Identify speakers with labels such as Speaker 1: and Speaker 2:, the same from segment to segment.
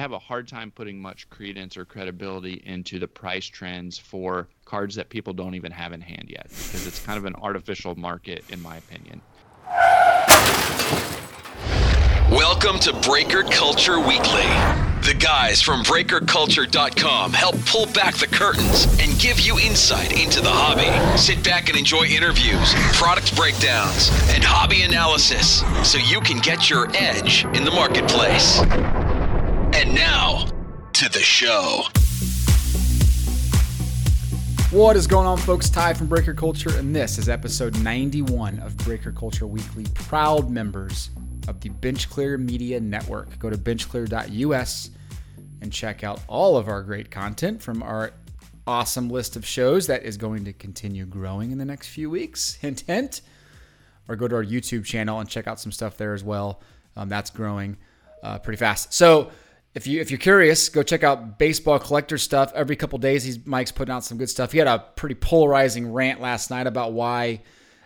Speaker 1: have a hard time putting much credence or credibility into the price trends for cards that people don't even have in hand yet because it's kind of an artificial market, in my opinion.
Speaker 2: Welcome to Breaker Culture Weekly. The guys from BreakerCulture.com help pull back the curtains and give you insight into the hobby. Sit back and enjoy interviews, product breakdowns, and hobby analysis so you can get your edge in the marketplace. And now, to the show.
Speaker 3: What is going on, folks? Ty from Breaker Culture, and this is episode 91 of Breaker Culture Weekly. Proud members of the BenchClear Media Network. Go to benchclear.us and check out all of our great content from our awesome list of shows that is going to continue growing in the next few weeks. Hint, hint. Or go to our YouTube channel and check out some stuff there as well. Um, that's growing uh, pretty fast. So, if you if you're curious, go check out baseball collector stuff. Every couple days, he's Mike's putting out some good stuff. He had a pretty polarizing rant last night about why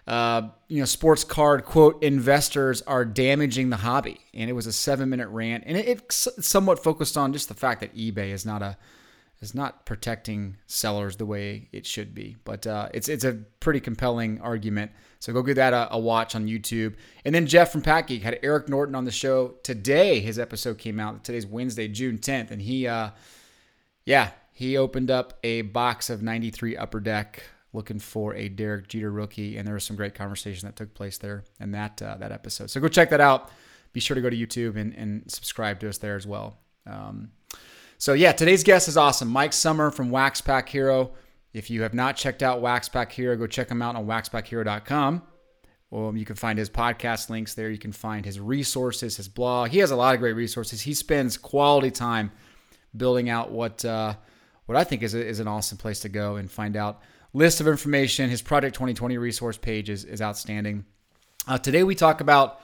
Speaker 3: uh, you know sports card quote investors are damaging the hobby, and it was a seven minute rant, and it, it somewhat focused on just the fact that eBay is not a is not protecting sellers the way it should be. But uh, it's it's a pretty compelling argument. So go give that a, a, watch on YouTube. And then Jeff from Pack Geek had Eric Norton on the show today. His episode came out. Today's Wednesday, June 10th, and he, uh, yeah, he opened up a box of 93 Upper Deck, looking for a Derek Jeter rookie, and there was some great conversation that took place there in that uh, that episode. So go check that out. Be sure to go to YouTube and, and subscribe to us there as well. Um, so yeah, today's guest is awesome. Mike Sommer from Wax Pack Hero. If you have not checked out Wax Pack Hero, go check him out on waxpackhero.com. Well, you can find his podcast links there. You can find his resources, his blog. He has a lot of great resources. He spends quality time building out what uh, what I think is, a, is an awesome place to go and find out list of information. His Project 2020 resource page is, is outstanding. Uh, today we talk about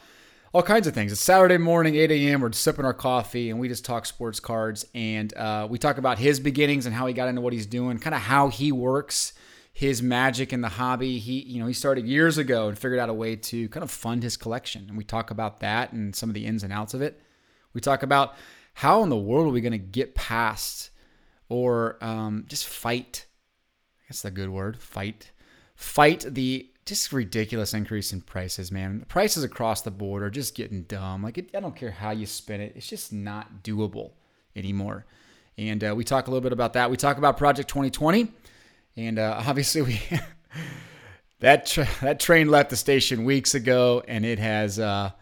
Speaker 3: all kinds of things. It's Saturday morning, 8 a.m. We're sipping our coffee and we just talk sports cards. And uh, we talk about his beginnings and how he got into what he's doing, kind of how he works his magic in the hobby. He, you know, he started years ago and figured out a way to kind of fund his collection. And we talk about that and some of the ins and outs of it. We talk about how in the world are we going to get past or um, just fight? I guess the good word, fight. Fight the just ridiculous increase in prices, man. Prices across the board are just getting dumb. Like, it, I don't care how you spin it, it's just not doable anymore. And uh, we talk a little bit about that. We talk about Project 2020, and uh, obviously we that tra- that train left the station weeks ago, and it has uh,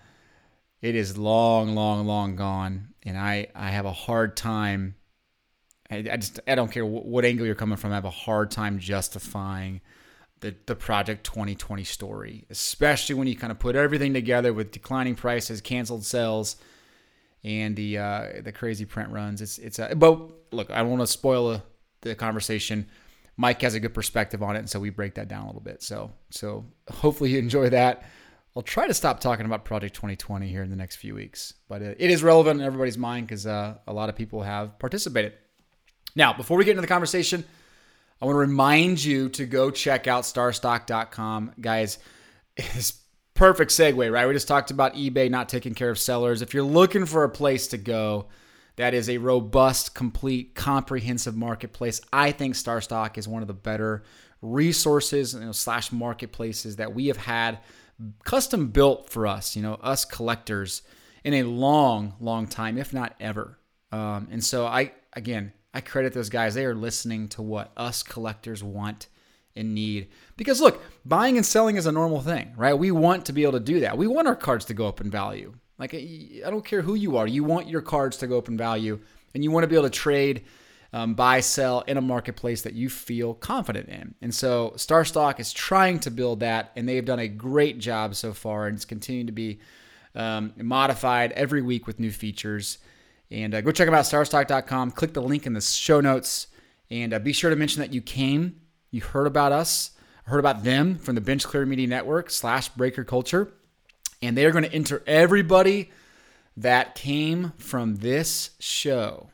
Speaker 3: it is long, long, long gone. And I I have a hard time. I, I just I don't care what, what angle you're coming from. I have a hard time justifying the, the Project 2020 story, especially when you kind of put everything together with declining prices, canceled sales, and the uh, the crazy print runs. It's it's a, but look, I don't want to spoil a, the conversation. Mike has a good perspective on it, and so we break that down a little bit. So so hopefully you enjoy that. I'll try to stop talking about Project 2020 here in the next few weeks, but it is relevant in everybody's mind because uh, a lot of people have participated. Now, before we get into the conversation. I want to remind you to go check out starstock.com. Guys, it's perfect segue, right? We just talked about eBay not taking care of sellers. If you're looking for a place to go that is a robust, complete, comprehensive marketplace, I think StarStock is one of the better resources you know, slash marketplaces that we have had custom built for us, you know, us collectors in a long, long time, if not ever. Um, and so I, again, I credit those guys. They are listening to what us collectors want and need. Because look, buying and selling is a normal thing, right? We want to be able to do that. We want our cards to go up in value. Like, I don't care who you are, you want your cards to go up in value and you want to be able to trade, um, buy, sell in a marketplace that you feel confident in. And so, StarStock is trying to build that, and they've done a great job so far, and it's continuing to be um, modified every week with new features. And uh, go check them out, starstock.com. Click the link in the show notes. And uh, be sure to mention that you came, you heard about us, heard about them from the Bench Clear Media Network slash Breaker Culture. And they are going to enter everybody that came from this show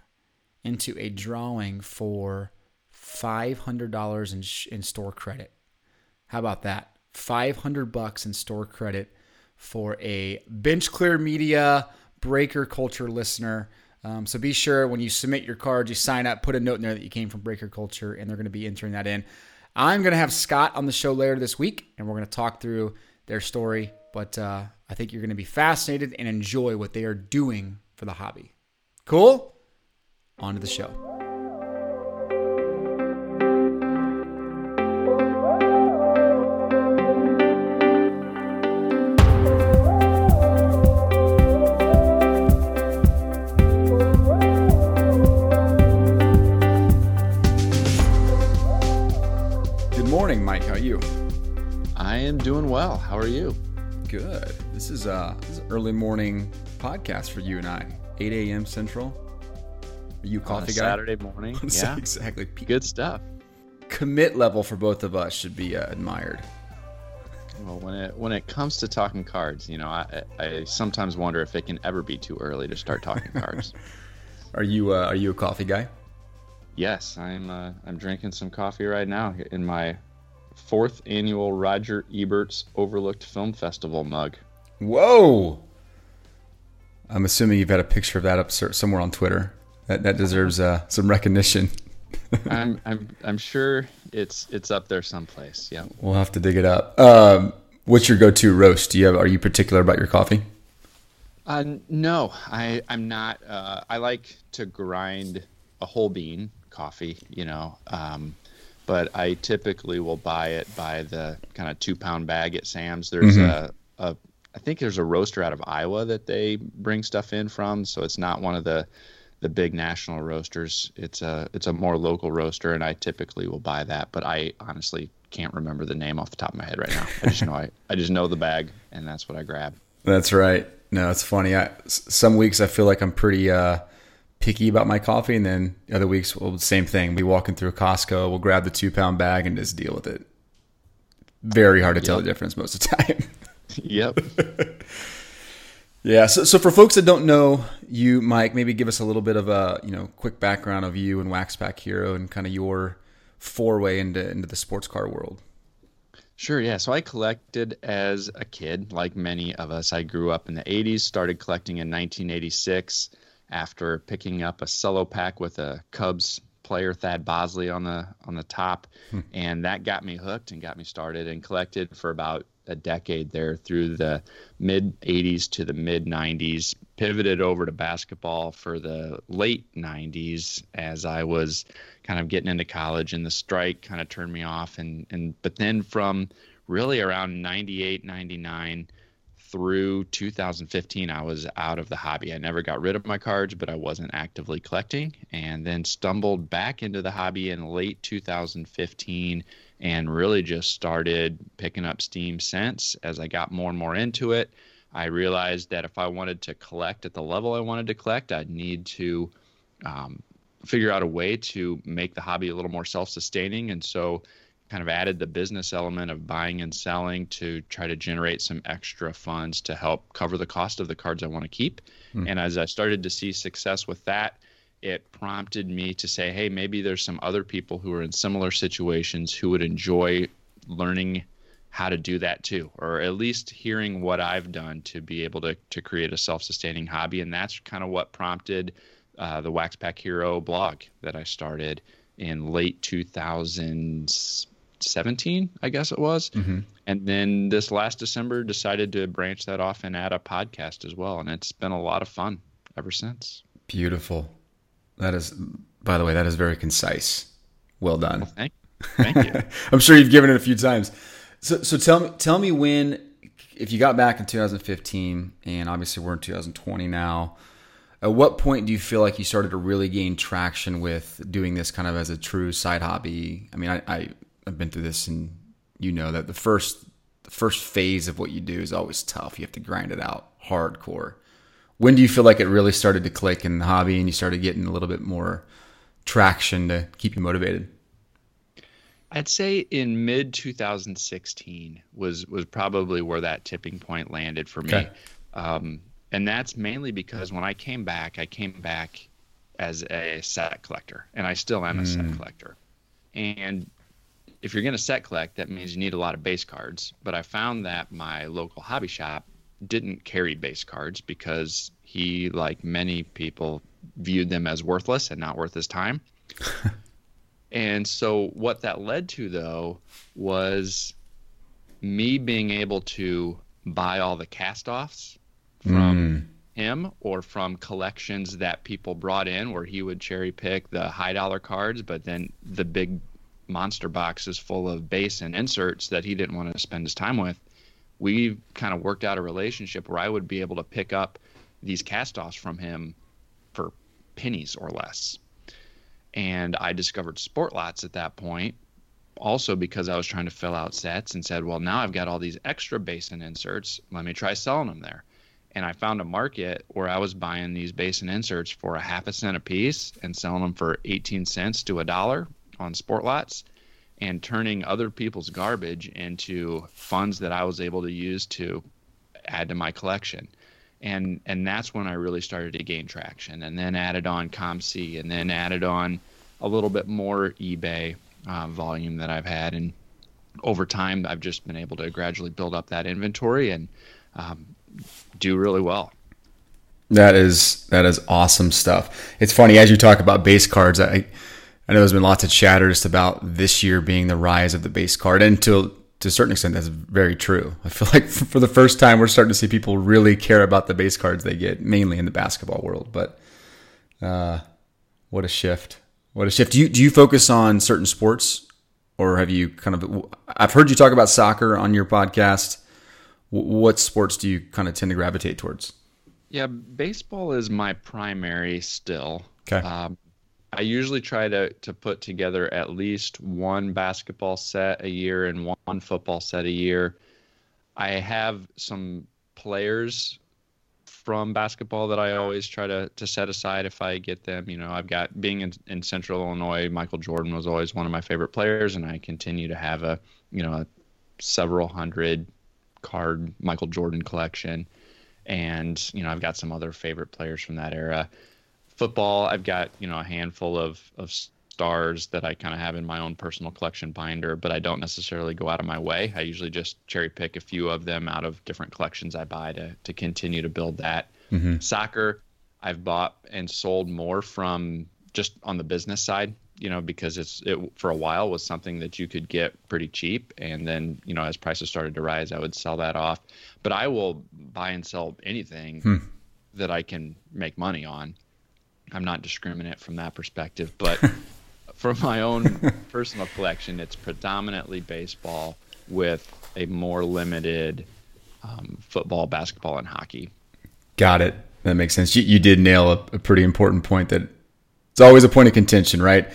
Speaker 3: into a drawing for $500 in, in store credit. How about that? 500 bucks in store credit for a Bench Clear Media Breaker Culture listener Um, so be sure when you submit your cards, you sign up, put a note in there that you came from Breaker Culture, and they're going to be entering that in. I'm going to have Scott on the show later this week, and we're going to talk through their story. But uh, I think you're going to be fascinated and enjoy what they are doing for the hobby. Cool? On to the show.
Speaker 1: Am doing well. How are you?
Speaker 3: Good. This is uh this is an early morning podcast for you and I. 8 a.m. Central. Are you a
Speaker 1: On a
Speaker 3: coffee guy?
Speaker 1: Saturday morning. yeah.
Speaker 3: exactly.
Speaker 1: Good stuff.
Speaker 3: Commit level for both of us should be uh, admired.
Speaker 1: Well, when it when it comes to talking cards, you know, I I sometimes wonder if it can ever be too early to start talking cards.
Speaker 3: Are you uh, are you a coffee guy?
Speaker 1: Yes, I'm uh, I'm drinking some coffee right now in my fourth annual Roger Ebert's Overlooked Film Festival mug.
Speaker 3: Whoa! I'm assuming you've had a picture of that up somewhere on Twitter. That that deserves uh, some recognition.
Speaker 1: I'm I'm I'm sure it's it's up there someplace. Yeah.
Speaker 3: We'll have to dig it up. Um, what's your go-to roast? Do you have? Are you particular about your coffee?
Speaker 1: Uh, no, I I'm not. Uh, I like to grind a whole bean coffee, you know. Um, but I typically will buy it by the kind of two pound bag at Sam's. There's a, a I think there's a roaster out of Iowa that they bring stuff in from, so it's not one of the the big national roasters. It's a it's a more local roaster, and I typically will buy that. But I honestly can't remember the name off the top of my head right now. I just know I, I just know the bag, and that's what I grab.
Speaker 3: That's right. No, it's funny. I some weeks I feel like I'm pretty uh, picky about my coffee, and then other weeks, well, same thing. We walking through Costco, we'll grab the two pound bag and just deal with it. Very hard to tell the difference most of the time.
Speaker 1: Yep.
Speaker 3: yeah. So, so for folks that don't know you, Mike, maybe give us a little bit of a you know quick background of you and Wax Pack Hero and kind of your foray into into the sports car world.
Speaker 1: Sure, yeah. So I collected as a kid, like many of us. I grew up in the 80s, started collecting in 1986 after picking up a cello pack with a Cubs player Thad Bosley on the on the top, hmm. and that got me hooked and got me started and collected for about a decade there through the mid 80s to the mid 90s pivoted over to basketball for the late 90s as I was kind of getting into college and the strike kind of turned me off. And and but then from really around 98 99 through 2015 I was out of the hobby. I never got rid of my cards but I wasn't actively collecting and then stumbled back into the hobby in late 2015 and really just started picking up steam since as I got more and more into it. I realized that if I wanted to collect at the level I wanted to collect, I'd need to um, figure out a way to make the hobby a little more self-sustaining and so kind of added the business element of buying and selling to try to generate some extra funds to help cover the cost of the cards I want to keep. And as I started to see success with that, it prompted me to say, hey, maybe there's some other people who are in similar situations who would enjoy learning how to do that too, or at least hearing what I've done to be able to, to create a self sustaining hobby. And that's kind of what prompted uh, the Wax Pack Hero blog that I started in late 2017, I guess it was. Mm-hmm. And then this last December, decided to branch that off and add a podcast as well. And it's been a lot of fun ever since.
Speaker 3: Beautiful. That is, by the way, that is very concise. Well done.
Speaker 1: Thank, thank you.
Speaker 3: I'm sure you've given it a few times. So, so tell me, tell me when, if you got back in 2015, and obviously we're in 2020 now. At what point do you feel like you started to really gain traction with doing this kind of as a true side hobby? I mean, I, I I've been through this, and you know that the first the first phase of what you do is always tough. You have to grind it out hardcore. When do you feel like it really started to click in the hobby, and you started getting a little bit more traction to keep you motivated?
Speaker 1: I'd say in mid 2016 was was probably where that tipping point landed for me,
Speaker 3: Okay.
Speaker 1: um, and that's mainly because when I came back, I came back as a set collector, and I still am a set collector. And if you're going to set collect, that means you need a lot of base cards. But I found that my local hobby shop didn't carry base cards because he, like many people, viewed them as worthless and not worth his time. and so, what that led to, though, was me being able to buy all the cast offs from mm. him or from collections that people brought in where he would cherry pick the high dollar cards, but then the big monster boxes full of base and inserts that he didn't want to spend his time with. We kind of worked out a relationship where I would be able to pick up these cast offs from him for pennies or less. And I discovered SportLots at that point also because I was trying to fill out sets and said, well, now I've got all these extra basin inserts. Let me try selling them there. And I found a market where I was buying these basin inserts for a half a cent a piece and selling them for 18 cents to a dollar on SportLots and turning other people's garbage into funds that I was able to use to add to my collection. And and that's when I really started to gain traction and then added on COMC and then added on a little bit more eBay uh, volume that I've had, and over time, I've just been able to gradually build up that inventory and um, do really well.
Speaker 3: That is that is awesome stuff. It's funny as you talk about base cards. I I know there's been lots of chatter just about this year being the rise of the base card, and to to a certain extent, that's very true. I feel like for the first time, we're starting to see people really care about the base cards they get, mainly in the basketball world. But uh, what a shift! What a shift. Do you do you focus on certain sports, or have you kind of? I've heard you talk about soccer on your podcast. What sports do you kind of tend to gravitate towards?
Speaker 1: Yeah, baseball is my primary still.
Speaker 3: Okay.
Speaker 1: Um, I usually try to to put together at least one basketball set a year and one football set a year. I have some players from basketball that I always try to, to set aside if I get them. You know, I've got being in, in Central Illinois, Michael Jordan was always one of my favorite players, and I continue to have a you know a several hundred card Michael Jordan collection, and you know I've got some other favorite players from that era. Football, I've got you know a handful of of stars that I kind of have in my own personal collection binder, but I don't necessarily go out of my way. I usually just cherry pick a few of them out of different collections I buy to to continue to build that. Mm-hmm. Soccer, I've bought and sold more from just on the business side, you know, because it's it for a while was something that you could get pretty cheap, and then you know as prices started to rise, I would sell that off. But I will buy and sell anything hmm. that I can make money on. I'm not discriminate from that perspective, but for my own personal collection, it's predominantly baseball with a more limited um, football, basketball, and hockey.
Speaker 3: Got it. That makes sense. You, you did nail a, a, pretty important point that it's always a point of contention, right?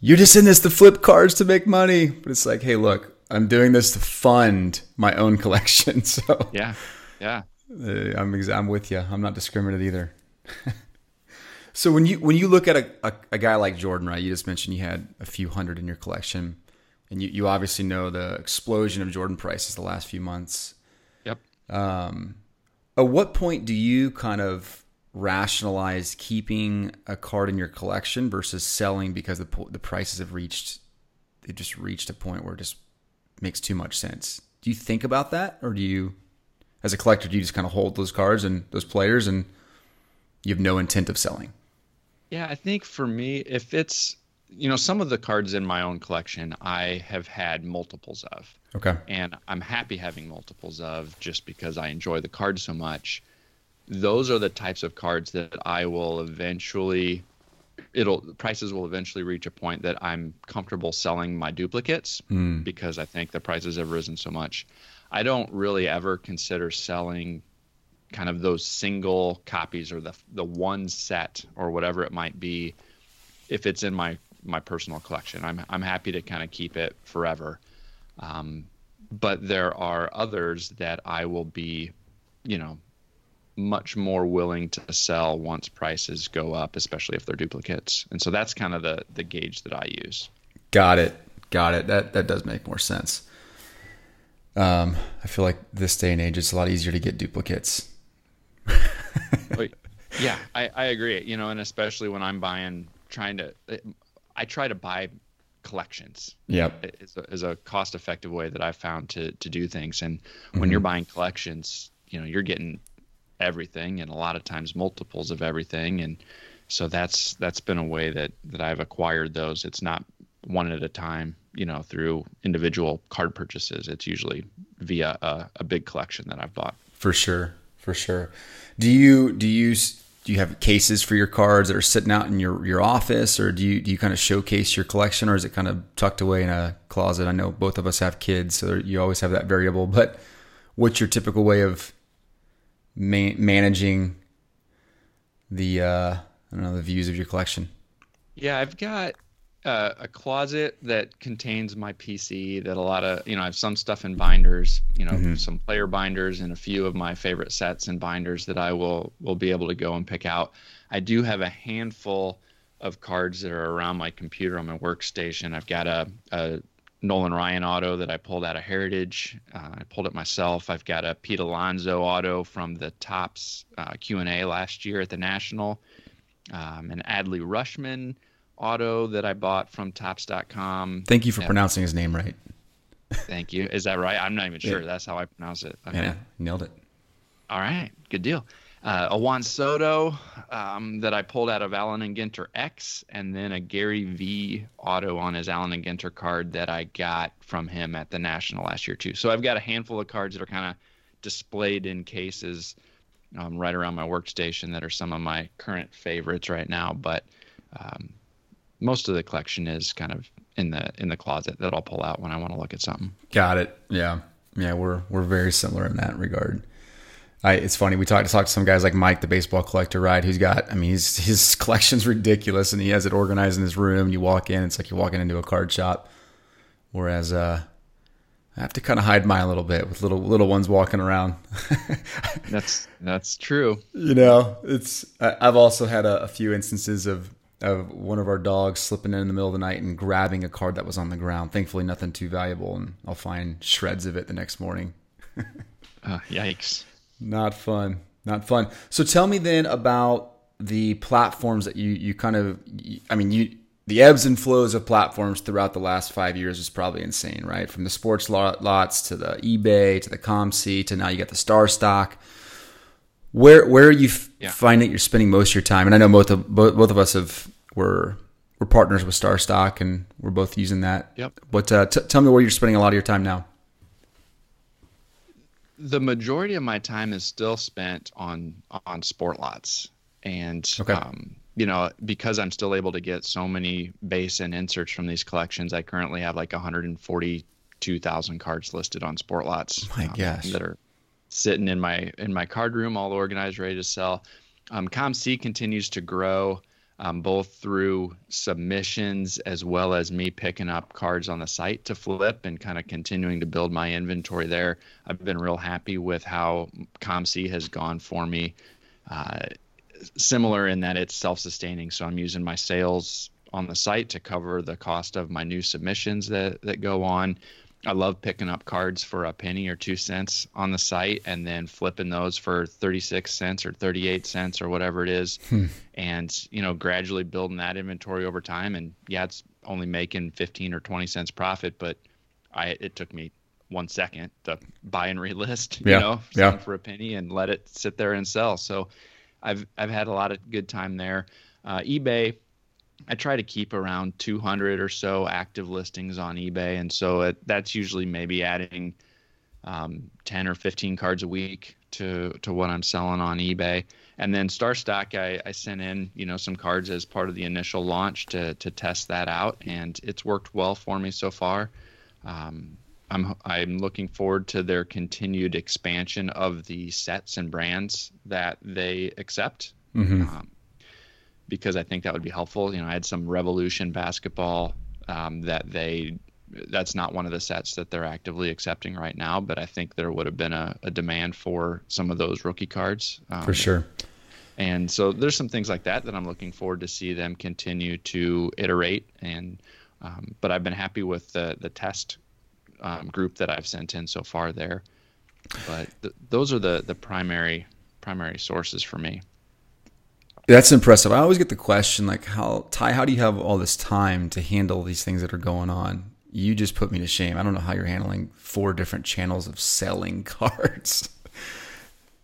Speaker 3: You're just in this to flip cards to make money, but it's like, hey, look, I'm doing this to fund my own collection. So
Speaker 1: yeah, yeah,
Speaker 3: uh, I'm I'm with you. I'm not discriminate either. So when you when you look at a, a, a, guy like Jordan, right? You just mentioned you had a few hundred in your collection, and you, you obviously know the explosion of Jordan prices the last few months.
Speaker 1: Yep.
Speaker 3: Um, at what point do you kind of rationalize keeping a card in your collection versus selling because the the prices have reached they just reached a point where it just makes too much sense? Do you think about that, or do you, as a collector, do you just kind of hold those cards and those players and you have no intent of selling?
Speaker 1: Yeah, I think for me, if it's you know some of the cards in my own collection, I have had multiples of.
Speaker 3: Okay.
Speaker 1: And I'm happy having multiples of just because I enjoy the card so much. Those are the types of cards that I will eventually it'll prices will eventually reach a point that I'm comfortable selling my duplicates mm. because I think the prices have risen so much. I don't really ever consider selling kind of those single copies or the the one set or whatever it might be if it's in my my personal collection. I'm i'm happy to kind of keep it forever. Um, but there are others that i will be you know much more willing to sell once prices go up especially if they're duplicates. And so that's kind of the the gauge that i use.
Speaker 3: Got it. Got it. That that does make more sense. Um, I feel like this day and age, it's a lot easier to get duplicates
Speaker 1: yeah, I, I agree. You know, and especially when I'm buying, trying to, I try to buy collections.
Speaker 3: Yep.
Speaker 1: Is a, is a cost effective way that I've found to, to do things. And when mm-hmm. you're buying collections, you know you're getting everything and a lot of times multiples of everything and so that's that's been a way that that I've acquired those it's not one at a time you know through individual card purchases it's usually via a, a big collection that I've bought
Speaker 3: for sure for sure do you do you do you have cases for your cards that are sitting out in your, your office or do you do you kind of showcase your collection or is it kind of tucked away in a closet i know both of us have kids so you always have that variable but what's your typical way of ma- managing the uh, I don't know the views of your collection?
Speaker 1: Yeah, I've got uh, a closet that contains my PC. That a lot of you know I have some stuff in binders, you know, mm-hmm. some player binders and a few of my favorite sets and binders that I will will be able to go and pick out. I do have a handful of cards that are around my computer on my workstation. I've got a, a Nolan Ryan auto that I pulled out of Heritage. Uh, I pulled it myself. I've got a Pete Alonso auto from the Topps uh, Q&A last year at the National. Um, an Adley Rutschman auto that I bought from Topps.com.
Speaker 3: Thank you for pronouncing his name right.
Speaker 1: Thank you. Is that right? I'm not even sure. Yeah. That's how I pronounce it.
Speaker 3: Okay. Yeah, nailed it.
Speaker 1: All right, good deal uh, a Juan Soto um, that I pulled out of Allen and Ginter X, and then a Gary V auto on his Allen and Ginter card that I got from him at the National last year too. So I've got a handful of cards that are kind of displayed in cases um, right around my workstation that are some of my current favorites right now. But um, most of the collection is kind of in the in the closet that I'll pull out when I want to look at something.
Speaker 3: Got it. Yeah, yeah. We're we're very similar in that regard. I, it's funny. We talked to talk to some guys like Mike, the baseball collector, right? Who's got, I mean, his his collection's ridiculous, and he has it organized in his room. You walk in, it's like you're walking into a card shop. Whereas, uh, I have to kind of hide mine a little bit with little little ones walking around.
Speaker 1: that's that's true.
Speaker 3: You know, it's. I, I've also had a, a few instances of of one of our dogs slipping in, in the middle of the night and grabbing a card that was on the ground. Thankfully, nothing too valuable, and I'll find shreds of it the next morning.
Speaker 1: uh, yikes!
Speaker 3: Not fun. Not fun. So tell me then about the platforms that you you kind of I mean you the ebbs and flows of platforms throughout the last five years is probably insane, right? From the sports lots to the eBay to the COMC to now you got the StarStock. Where where are you f- yeah. find that you're spending most of your time? And I know both of both, both of us have were we're partners with StarStock and we're both using that.
Speaker 1: Yep.
Speaker 3: But uh, t- tell me where you're spending a lot of your time now
Speaker 1: the majority of my time is still spent on on SportLots and okay. um, you know because i'm still able to get so many base and inserts from these collections i currently have like 142000 cards listed on SportLots
Speaker 3: my um, gosh
Speaker 1: that are sitting in my in my card room all organized ready to sell um, comc continues to grow um, both through submissions as well as me picking up cards on the site to flip and kind of continuing to build my inventory there. I've been real happy with how ComC has gone for me. Uh, similar in that it's self-sustaining, so I'm using my sales on the site to cover the cost of my new submissions that that go on. I love picking up cards for a penny or two cents on the site and then flipping those for 36 cents or 38 cents or whatever it is. Hmm. And, you know, gradually building that inventory over time. And yeah, it's only making 15 or 20 cents profit, but I, it took me one second to buy and relist, you
Speaker 3: yeah.
Speaker 1: know,
Speaker 3: yeah.
Speaker 1: for a penny and let it sit there and sell. So I've, I've had a lot of good time there. Uh, eBay, I try to keep around 200 or so active listings on eBay, and so it, that's usually maybe adding um, 10 or 15 cards a week to to what I'm selling on eBay. And then StarStock, I, I sent in you know some cards as part of the initial launch to to test that out, and it's worked well for me so far. Um, I'm I'm looking forward to their continued expansion of the sets and brands that they accept. Mm-hmm. Um, because I think that would be helpful. You know, I had some Revolution basketball um, that they that's not one of the sets that they're actively accepting right now, but I think there would have been a, a demand for some of those rookie cards
Speaker 3: um, for sure.
Speaker 1: And so there's some things like that that I'm looking forward to see them continue to iterate. And um, but I've been happy with the the test um, group that I've sent in so far there. But th- those are the the primary primary sources for me.
Speaker 3: That's impressive. I always get the question like, how Ty, how do you have all this time to handle these things that are going on? You just put me to shame. I don't know how you're handling four different channels of selling cards.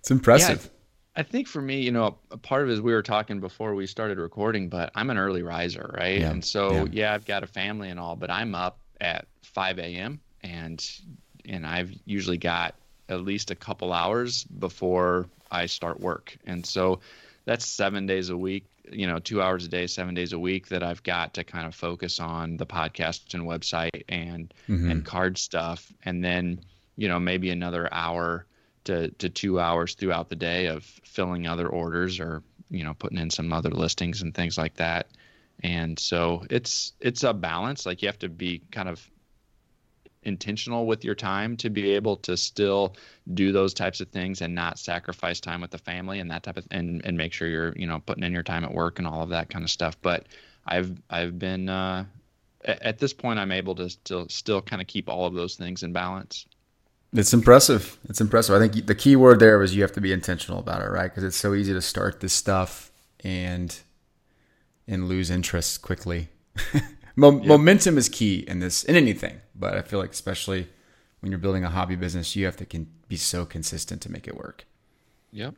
Speaker 3: It's impressive.
Speaker 1: Yeah, I think for me, you know, a part of it is we were talking before we started recording, but I'm an early riser, right? Yeah. And so, yeah. yeah, I've got a family and all, but I'm up at 5 a.m. and and I've usually got at least a couple hours before I start work, and so that's seven days a week. You know, two hours a day, seven days a week that I've got to kind of focus on the podcast and website and mm-hmm. and card stuff, and then you know maybe another hour to, to two hours throughout the day of filling other orders or you know putting in some other listings and things like that and so it's it's a balance like you have to be kind of intentional with your time to be able to still do those types of things and not sacrifice time with the family and that type of and and make sure you're you know putting in your time at work and all of that kind of stuff but i've i've been uh at this point i'm able to still still kind of keep all of those things in balance
Speaker 3: it's impressive. It's impressive. I think the key word there was you have to be intentional about it, right? Because it's so easy to start this stuff and and lose interest quickly. Mo-. Momentum is key in this in anything, but I feel like especially when you're building a hobby business, you have to can be so consistent to make it work.
Speaker 1: Yep.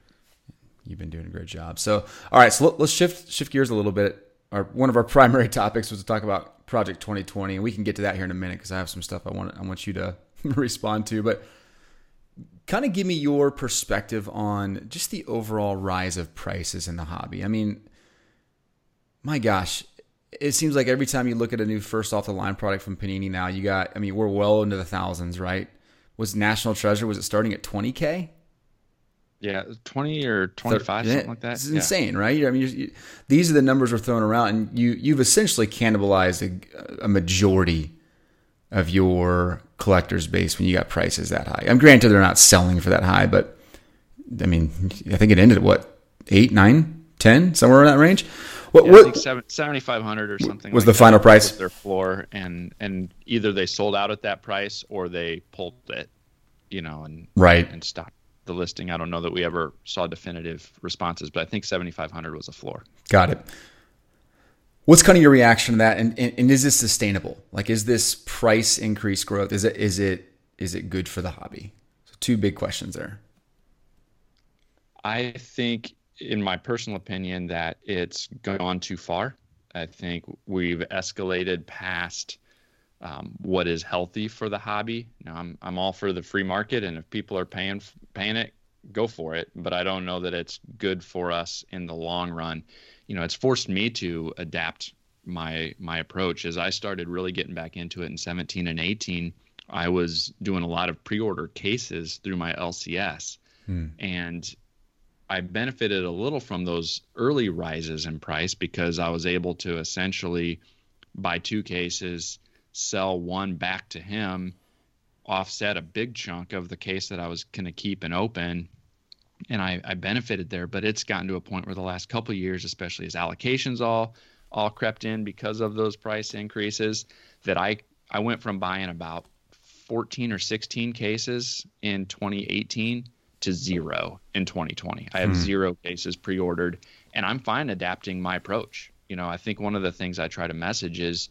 Speaker 3: You've been doing a great job. So, all right, so let's shift shift gears a little bit. Our one of our primary topics was to talk about Project 2020, and we can get to that here in a minute because I have some stuff I want I want you to respond to, but kind of give me your perspective on just the overall rise of prices in the hobby. I mean, my gosh, it seems like every time you look at a new first off the line product from Panini now, you got, I mean, we're well into the thousands, right? Was National Treasure, was it starting at 20K?
Speaker 1: Yeah, 20 or 25, something like that.
Speaker 3: It's yeah. insane, right? I mean, you, these are the numbers we're throwing around, and you, you've essentially cannibalized a, a majority of your collector's base when you got prices that high. I'm granted they're not selling for that high, but I mean, I think it ended at what eight, nine, ten, somewhere in that range.
Speaker 1: What, yeah, what I think seventy five hundred or something
Speaker 3: was like the final price
Speaker 1: their floor, and and either they sold out at that price or they pulled it, you know, and
Speaker 3: right
Speaker 1: and stopped the listing. I don't know that we ever saw definitive responses, but I think seventy five hundred was a floor.
Speaker 3: Got it. What's kind of your reaction to that? And, and, and is this sustainable? Like, is this price increase growth? Is it is it is it good for the hobby? So two big questions there.
Speaker 1: I think, in my personal opinion, that it's gone too far. I think we've escalated past um, what is healthy for the hobby. Now, I'm I'm all for the free market, and if people are paying paying it, go for it. But I don't know that it's good for us in the long run you know, it's forced me to adapt my my approach as I started really getting back into it in 17 and 18. I was doing a lot of pre-order cases through my LCS, hmm. and I benefited a little from those early rises in price because I was able to essentially buy two cases, sell one back to him, offset a big chunk of the case that I was going to keep and open, and I, I benefited there. But it's gotten to a point where the last couple years, especially as allocations all all crept in because of those price increases, that I I went from buying about 14 or 16 cases in 2018 to zero in 2020. I have hmm. zero cases pre-ordered, and I'm fine adapting my approach. You know, I think one of the things I try to message is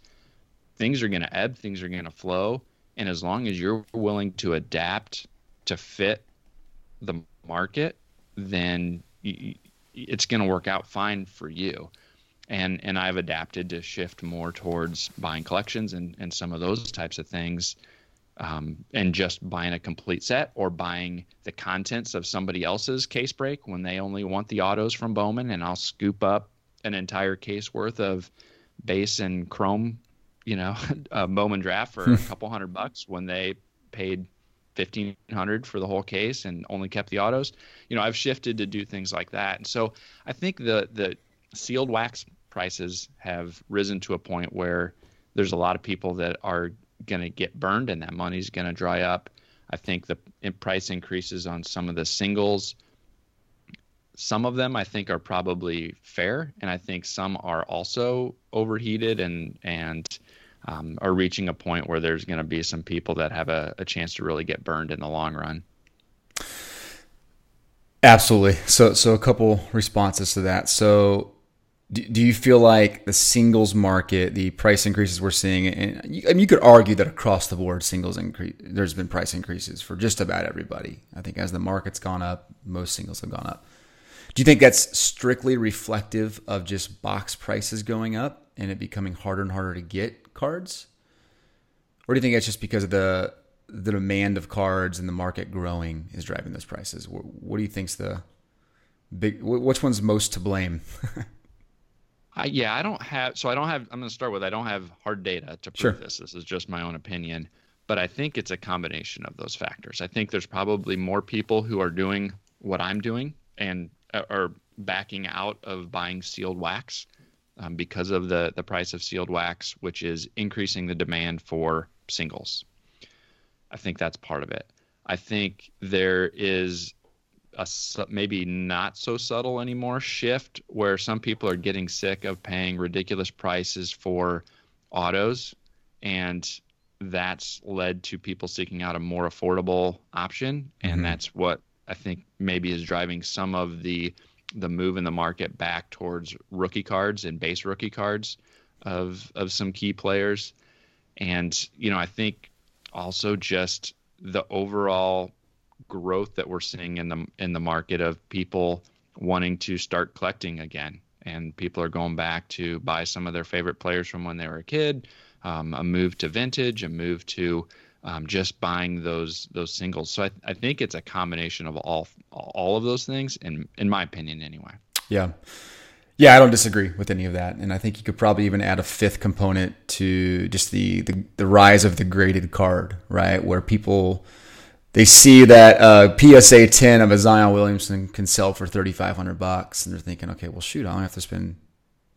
Speaker 1: things are going to ebb, things are going to flow, and as long as you're willing to adapt to fit the market, then it's going to work out fine for you. And and I've adapted to shift more towards buying collections and, and some of those types of things, um, and just buying a complete set or buying the contents of somebody else's case break when they only want the autos from Bowman, and I'll scoop up an entire case worth of base and chrome, you know, a Bowman draft for a couple hundred bucks when they paid fifteen hundred for the whole case and only kept the autos. You know, I've shifted to do things like that, and so I think the the sealed wax prices have risen to a point where there's a lot of people that are going to get burned, and that money's going to dry up. I think the price increases on some of the singles. Some of them I think are probably fair, and I think some are also overheated and and um, are reaching a point where there's going to be some people that have a, a chance to really get burned in the long run.
Speaker 3: Absolutely. So, so a couple responses to that. So, do, do you feel like the singles market, the price increases we're seeing, and you, I mean, you could argue that across the board, singles increase, there's been price increases for just about everybody. I think as the market's gone up, most singles have gone up. Do you think that's strictly reflective of just box prices going up and it becoming harder and harder to get cards? Or do you think it's just because of the the demand of cards and the market growing is driving those prices? What, what do you think's the big? Which one's most to blame?
Speaker 1: I, yeah, I don't have. So I don't have. I'm going to start with I don't have hard data to prove sure. this. This is just my own opinion, but I think it's a combination of those factors. I think there's probably more people who are doing what I'm doing and uh, are backing out of buying sealed wax um, because of the the price of sealed wax, which is increasing the demand for singles. I think that's part of it. I think there is a maybe not so subtle anymore shift where some people are getting sick of paying ridiculous prices for autos and that's led to people seeking out a more affordable option and mm-hmm. that's what i think maybe is driving some of the the move in the market back towards rookie cards and base rookie cards of of some key players and you know i think also just the overall growth that we're seeing in the in the market of people wanting to start collecting again, and people are going back to buy some of their favorite players from when they were a kid. Um, a move to vintage, a move to um, just buying those those singles. So I, I think it's a combination of all all of those things, in in my opinion, anyway.
Speaker 3: Yeah. Yeah, I don't disagree with any of that, and I think you could probably even add a fifth component to just the the, the rise of the graded card, right? Where people they see that uh, PSA 10 of a Zion Williamson can sell for 3,500 bucks, and they're thinking, okay, well, shoot, I don't have to spend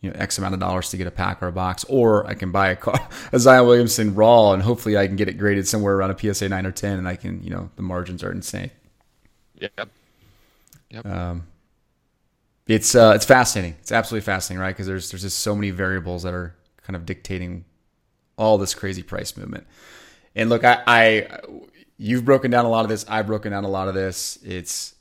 Speaker 3: you know X amount of dollars to get a pack or a box, or I can buy a, car, a Zion Williamson raw, and hopefully I can get it graded somewhere around a PSA 9 or 10, and I can, you know, the margins are insane.
Speaker 1: Yep. Yep.
Speaker 3: Um, it's uh, it's fascinating. It's absolutely fascinating, right? Because there's there's just so many variables that are kind of dictating all this crazy price movement. And look, I, I you've broken down a lot of this. I've broken down a lot of this. It's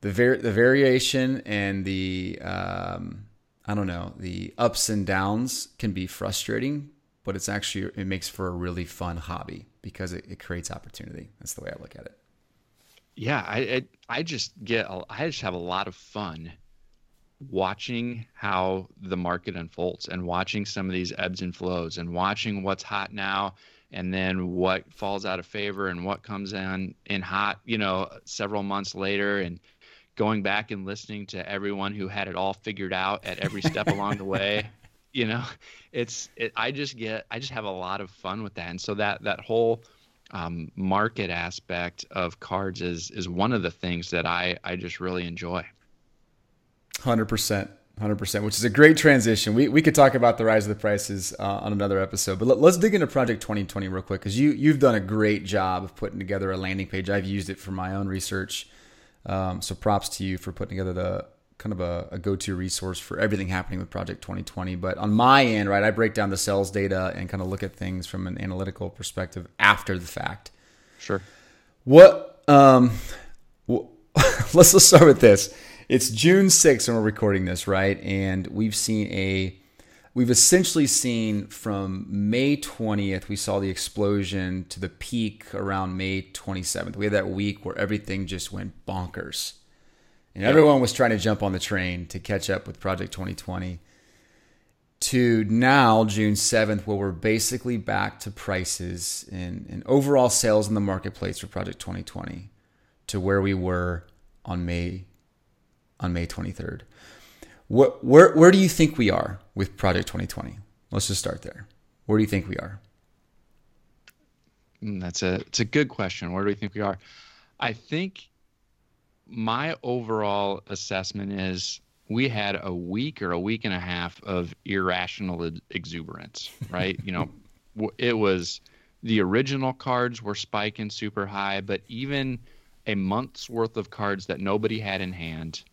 Speaker 3: the var- the variation and the um, I don't know the ups and downs can be frustrating, but it's actually it makes for a really fun hobby because it, it creates opportunity. That's the way I look at it.
Speaker 1: Yeah, I I, I just get I just have a lot of fun watching how the market unfolds and watching some of these ebbs and flows and watching what's hot now and then what falls out of favor and what comes in in hot you know several months later and going back and listening to everyone who had it all figured out at every step along the way you know it's it, i just get i just have a lot of fun with that. And so that that whole um, market aspect of cards is is one of the things that i i just really enjoy
Speaker 3: 100% 100%, which is a great transition. We, we could talk about the rise of the prices uh, on another episode, but let, us dig into Project 2020 real quick because you, you've done a great job of putting together a landing page. I've used it for my own research. Um, so props to you for putting together the kind of a, a go to resource for everything happening with Project 2020. But on my end, right, I break down the sales data and kind of look at things from an analytical perspective after the fact.
Speaker 1: Sure.
Speaker 3: What, um, well, let's, let's start with this it's June 6th when we're recording this, right? And we've seen a we've essentially seen from May 20th, we saw the explosion to the peak around May 27th. We had that week where everything just went bonkers. And everyone was trying to jump on the train to catch up with Project 2020. To now, June 7th, where we're basically back to prices and, and overall sales in the marketplace for Project 2020 to where we were on May on May 23rd. What, where, where do you think we are with Project 2020? Let's just start there. Where do you think we are?
Speaker 1: Mm, that's a it's a good question. Where do we think we are? I think my overall assessment is we had a week or a week and a half of irrational exuberance, right? you know, it was the original cards were spiking super high, but even a month's worth of cards that nobody had in hand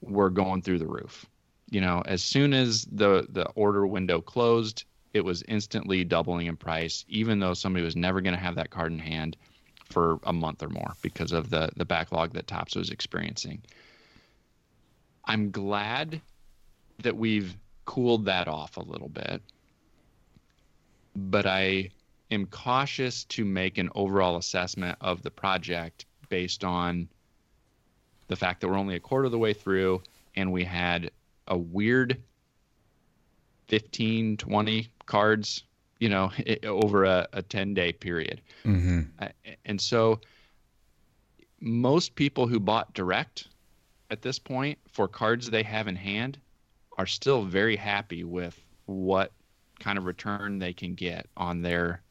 Speaker 1: were going through the roof. You know, as soon as the the order window closed, it was instantly doubling in price, even though somebody was never going to have that card in hand for a month or more because of the the backlog that Topps was experiencing. I'm glad that we've cooled that off a little bit. But I am cautious to make an overall assessment of the project based on the fact that we're only a quarter of the way through and we had a weird 15, 20 cards, you know, over a, a 10 day period. Mm-hmm. and so most people who bought direct at this point for cards they have in hand are still very happy with what kind of return they can get on their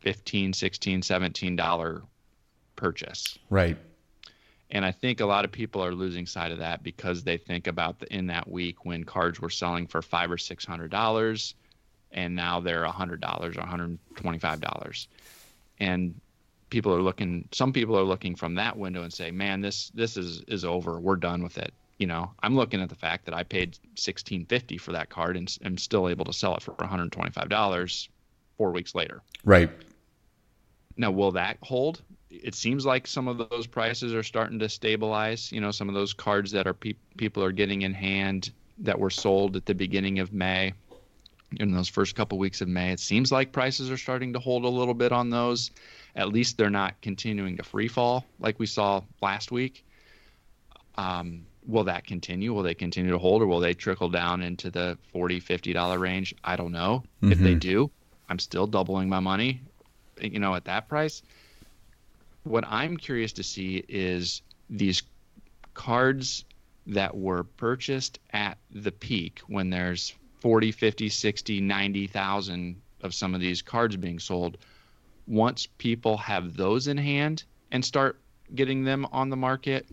Speaker 1: 15 16 17 dollar purchase
Speaker 3: right
Speaker 1: and i think a lot of people are losing sight of that because they think about the, in that week when cards were selling for five or six hundred dollars and now they're a hundred dollars or 125 dollars. And people are looking some people are looking from that window and say man this this is is over. We're done with it. You know i'm looking at the fact that i paid 1650 for that card and am still able to sell it for 125 dollars four weeks later.
Speaker 3: Right.
Speaker 1: Now will that hold it seems like some of those prices are starting to stabilize you know some of those cards that are pe- people are getting in hand that were sold at the beginning of may in those first couple weeks of may it seems like prices are starting to hold a little bit on those at least they're not continuing to free fall like we saw last week. Um, will that continue? Will they continue to hold or will they trickle down into the 40 $50 range? I don't know. Mm-hmm. If they mm-hmm. do, I'm still doubling my money, you know, at that price. What I'm curious to see is these cards that were purchased at the peak when there's 40, 50, 60, 90,000 of some of these cards being sold once people have those in hand and start getting them on the market,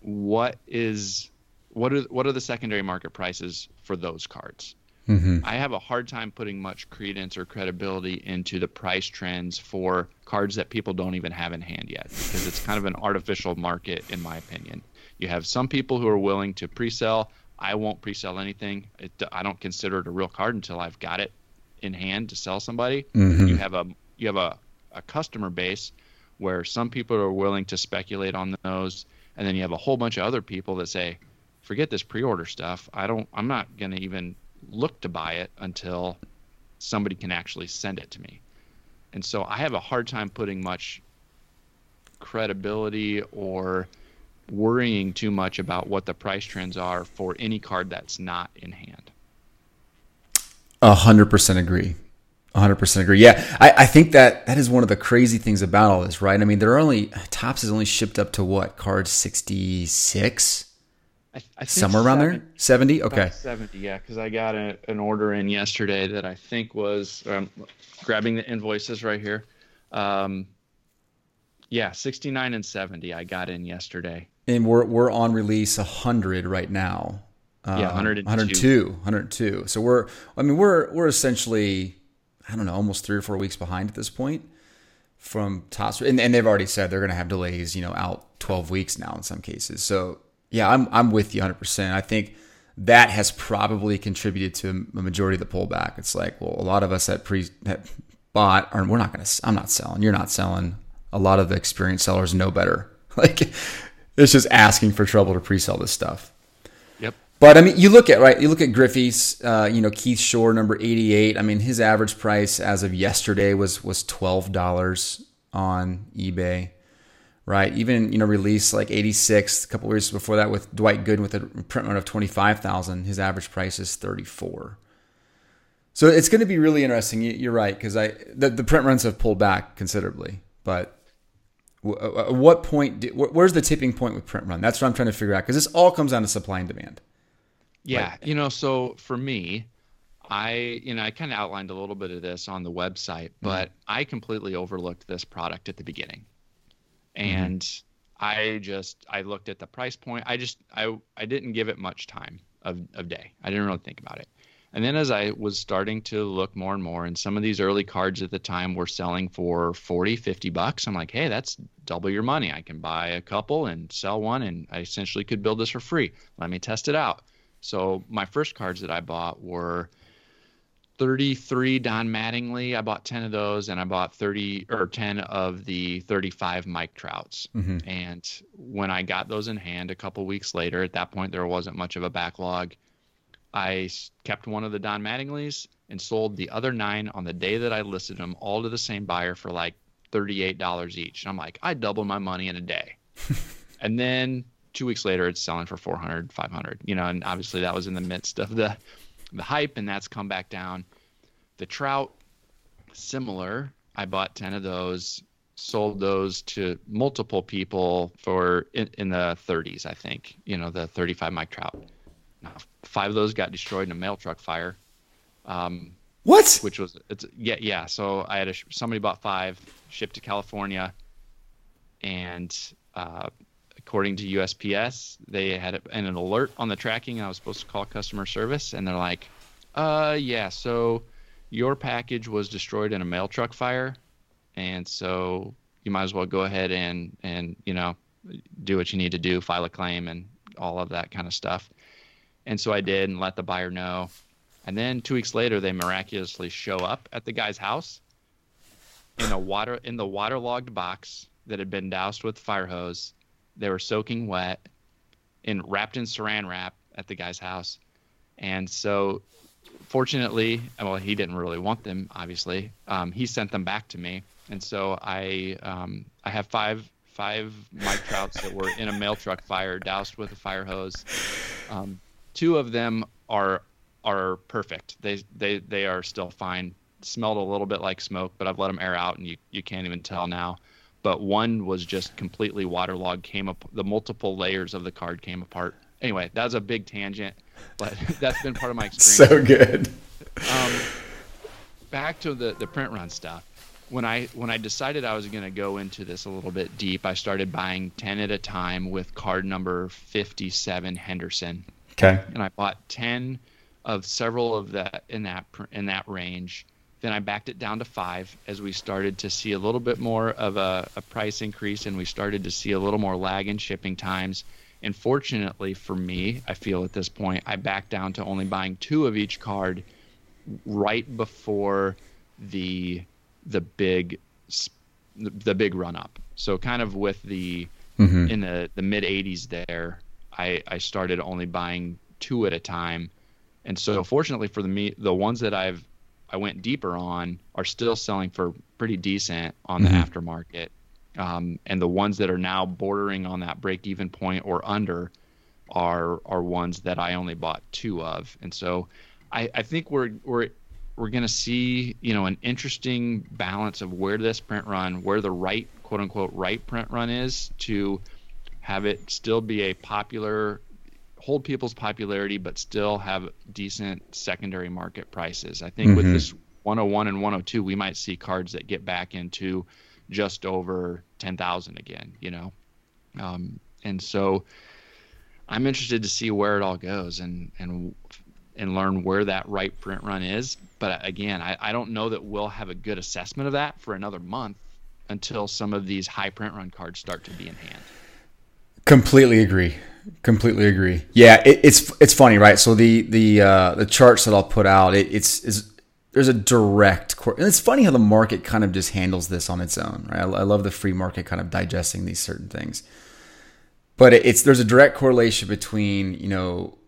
Speaker 1: what is what are what are the secondary market prices for those cards? Mm-hmm. I have a hard time putting much credence or credibility into the price trends for cards that people don't even have in hand yet because it's kind of an artificial market in my opinion. You have some people who are willing to pre-sell. I won't pre-sell anything. It, I don't consider it a real card until I've got it in hand to sell somebody. Mm-hmm. You have a you have a, a customer base where some people are willing to speculate on those and then you have a whole bunch of other people that say forget this pre-order stuff i don't i'm not going to even look to buy it until somebody can actually send it to me and so i have a hard time putting much credibility or worrying too much about what the price trends are for any card that's not in hand
Speaker 3: a hundred percent agree 100% agree. Yeah, I, I, think that that is one of the crazy things about all this, right? I mean, they're only Topps is only shipped up to what card 66, I, I somewhere around 70, there, 70. Okay,
Speaker 1: 70. Yeah, because I got a, an order in yesterday that I think was um, grabbing the invoices right here. Um, yeah, 69 and 70. I got in yesterday,
Speaker 3: and we're we're on release 100 right now.
Speaker 1: yeah, 102.
Speaker 3: 102. 102. So we're, I mean, we're we're essentially I don't know, almost three or four weeks behind at this point from Topps. And, and they've already said they're going to have delays, you know, out 12 weeks now in some cases. So, yeah, I'm, I'm with you 100%. I think that has probably contributed to a majority of the pullback. It's like, well, a lot of us that pre that bought, or we're not going to, I'm not selling, you're not selling. A lot of the experienced sellers know better. Like, it's just asking for trouble to pre sell this stuff. Yep. But I mean, you look at right. You look at Griffey's. Uh, you know, Keith Shore, number eighty-eight. I mean, his average price as of yesterday was was twelve dollars on eBay. Right. Even you know, release like eighty-six. A couple years before that, with Dwight Gooden with a print run of twenty-five thousand, his average price is thirty-four. So it's going to be really interesting. You're right because I the, the print runs have pulled back considerably, but at what point? where's the tipping point with print run? That's what I'm trying to figure out because this all comes down to supply and demand.
Speaker 1: Yeah, like, you know, so for me, I you know I kind of outlined a little bit of this on the website, mm-hmm. but mm-hmm. I completely overlooked this product at the beginning. And mm-hmm. I just I looked at the price point. I just I I didn't give it much time of of day. I didn't really think about it. And then as I was starting to look more and more, and some of these early cards at the time were selling for 40, 50 bucks, I'm like, hey, that's double your money. I can buy a couple and sell one, and I essentially could build this for free. Let me test it out. So my first cards that I bought were 33 Don Mattingly. I bought 10 of those, and I bought 30 or 10 of the 35 Mike Trouts. Mm-hmm. And when I got those in hand a couple weeks later, at that point there wasn't much of a backlog. I kept one of the Don Mattingly's and sold the other nine on the day that I listed them all to the same buyer for like $38 each. And I'm like, I doubled my money in a day. and then two weeks later, it's selling for 400, 500, you know, and obviously that was in the midst of the, the hype and that's come back down. The Trout, similar. I bought 10 of those, sold those to multiple people for in, in the 30s, I think, you know, the 35 Mike Trout. Now, five of those got destroyed in a mail truck fire.
Speaker 3: Um, what?
Speaker 1: Which was it's yeah yeah. So I had a somebody bought five, shipped to California, and uh, according to USPS, they had an alert on the tracking. I was supposed to call customer service, and they're like, "Uh, yeah, so your package was destroyed in a mail truck fire, and so you might as well go ahead and and you know do what you need to do, file a claim, and all of that kind of stuff." And so I did, and let the buyer know. And then two weeks later, they miraculously show up at the guy's house in a water in the waterlogged box that had been doused with fire hose. They were soaking wet and wrapped in saran wrap at the guy's house. And so, fortunately, well, he didn't really want them. Obviously, um, he sent them back to me, and so I um, I have five five Mike Trouts that were in a mail truck fire, doused with a fire hose. Um, two of them are are perfect. They they they are still fine. Smelled a little bit like smoke, but I've let them air out, and you you can't even tell now. But one was just completely waterlogged. Came up, the multiple layers of the card came apart. Anyway, that's a big tangent, but that's been part of my experience.
Speaker 3: so good. Um,
Speaker 1: back to the the print run stuff. When I when I decided I was going to go into this a little bit deep, I started buying ten at a time with card number fifty seven Henderson.
Speaker 3: Okay.
Speaker 1: And I bought ten of several of that in that in that range. Then I backed it down to five as we started to see a little bit more of a, a price increase and we started to see a little more lag in shipping times. And fortunately for me, I feel at this point, I backed down to only buying two of each card right before the the big the big run up. So kind of with the mm-hmm. in the the mid 80s there, I I started only buying two at a time and so, fortunately for the me, the ones that I've I went deeper on are still selling for pretty decent on the mm-hmm. aftermarket. Um, and the ones that are now bordering on that break even point or under are are ones that I only bought two of. And so I, I think we're we're we're going to see you know an interesting balance of where this print run, where the right quote unquote right print run is to have it still be a popular hold people's popularity but still have decent secondary market prices. I think mm-hmm. with this 101 and 102, we might see cards that get back into just over 10,000 again, you know? Um, and so I'm interested to see where it all goes and, and, and learn where that right print run is. But again, I, I don't know that we'll have a good assessment of that for another month until some of these high print run cards start to be in hand.
Speaker 3: Completely agree. Completely agree. Yeah, it, it's it's funny, right? So the the uh, the charts that I'll put out, it, it's is there's a direct cor- and it's funny how the market kind of just handles this on its own, right? I, I love the free market kind of digesting these certain things, but it, it's there's a direct correlation between you know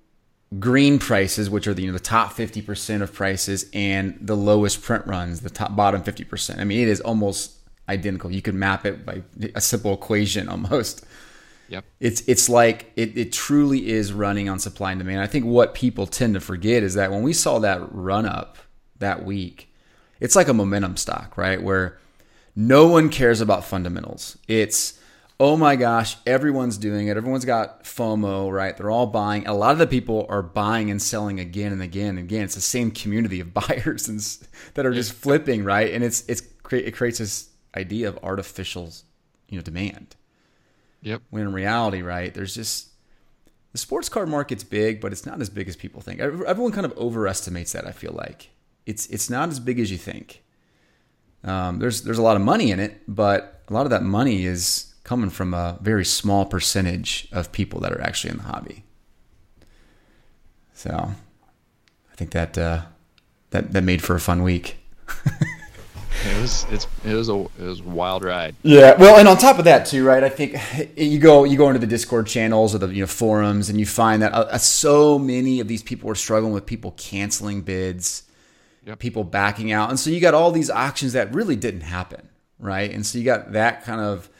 Speaker 3: green prices, which are the you know the top fifty percent of prices, and the lowest print runs, the top bottom fifty percent. I mean, it is almost identical. You could map it by a simple equation almost.
Speaker 1: Yep.
Speaker 3: It's it's like it, it truly is running on supply and demand. I think what people tend to forget is that when we saw that run up that week, it's like a momentum stock, right? Where no one cares about fundamentals. It's oh my gosh, everyone's doing it. Everyone's got FOMO, right? They're all buying. A lot of the people are buying and selling again and again and again. It's the same community of buyers and, that are just flipping, right? And it's it's it creates this idea of artificial, you know, demand.
Speaker 1: Yep.
Speaker 3: When in reality, right, there's just the sports car market's big, but it's not as big as people think. Everyone kind of overestimates that. I feel like it's it's not as big as you think. Um, there's there's a lot of money in it, but a lot of that money is coming from a very small percentage of people that are actually in the hobby. So, I think that uh, that that made for a fun week.
Speaker 1: it was it's it was a it was a wild ride.
Speaker 3: Yeah, well, and on top of that too, right? I think you go you go into the Discord channels or the you know forums, and you find that uh, so many of these people were struggling with people canceling bids, yep. people backing out, and so you got all these auctions that really didn't happen, right? And so you got that kind of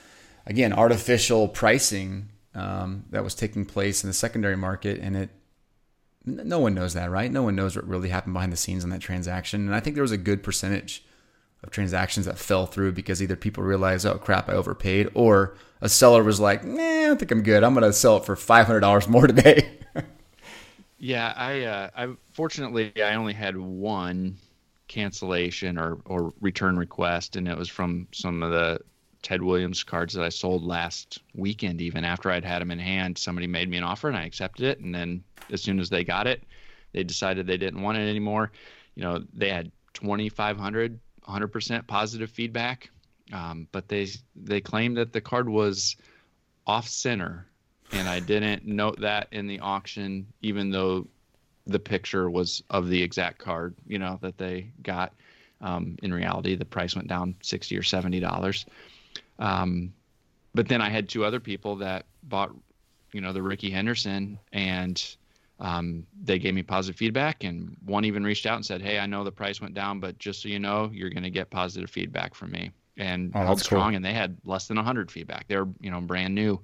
Speaker 3: again artificial pricing um, that was taking place in the secondary market, and it no one knows that, right? No one knows what really happened behind the scenes on that transaction. And I think there was a good percentage of transactions that fell through because either people realized, oh crap, I overpaid, or a seller was like, nah, I think I'm good. I'm going to sell it for $500 more today.
Speaker 1: yeah, I, uh, I fortunately I only had one cancellation or or return request, and it was from some of the Ted Williams cards that I sold last weekend. Even after I'd had them in hand, somebody made me an offer and I accepted it, and then as soon as they got it, they decided they didn't want it anymore. You know, they had 2,500, 100% positive feedback, um, but they they claimed that the card was off center, and I didn't note that in the auction, even though the picture was of the exact card, you know, that they got. Um, in reality, the price went down sixty or seventy dollars. Um, but then I had two other people that bought, you know, the Rickey Henderson, and um, they gave me positive feedback, and one even reached out and said, "Hey, I know the price went down, but just so you know, you're going to get positive feedback from me." And oh, held strong, cool. and they had less than 100 feedback. They were, you know, brand new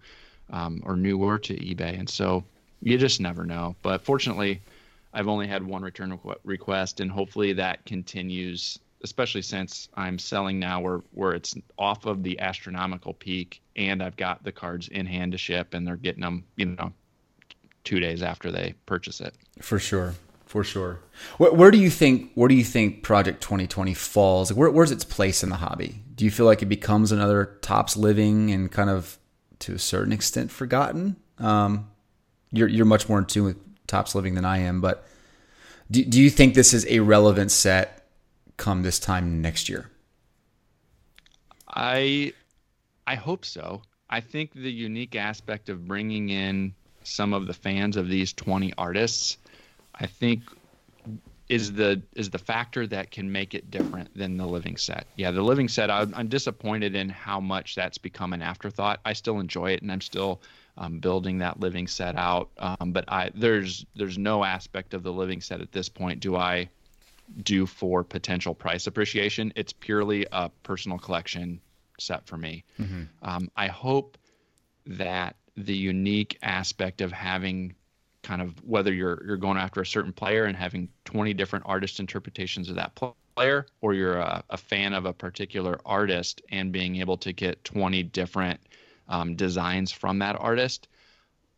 Speaker 1: um, or newer to eBay, and so you just never know. But fortunately, I've only had one return request, and hopefully that continues. Especially since I'm selling now, where where it's off of the astronomical peak, and I've got the cards in hand to ship, and they're getting them, you know, two days after they purchase it.
Speaker 3: For sure, for sure. Where, where do you think where do you think Project 2020 falls? Where, where's its place in the hobby? Do you feel like it becomes another Topps living and kind of to a certain extent forgotten? Um, you're you're much more in tune with Topps living than I am, but do do you think this is a relevant set come this time next year?
Speaker 1: I I hope so. I think the unique aspect of bringing in some of the fans of these 20 artists, I think is the is the factor that can make it different than the living set. Yeah, the living set. I, am disappointed in how much that's become an afterthought. I still enjoy it, and I'm still um, building that living set out. Um, but I there's there's no aspect of the living set at this point. Do I do for potential price appreciation? It's purely a personal collection set for me. Mm-hmm. Um, I hope that the unique aspect of having kind of whether you're you're going after a certain player and having 20 different artist interpretations of that player or you're a, a fan of a particular artist and being able to get 20 different um, designs from that artist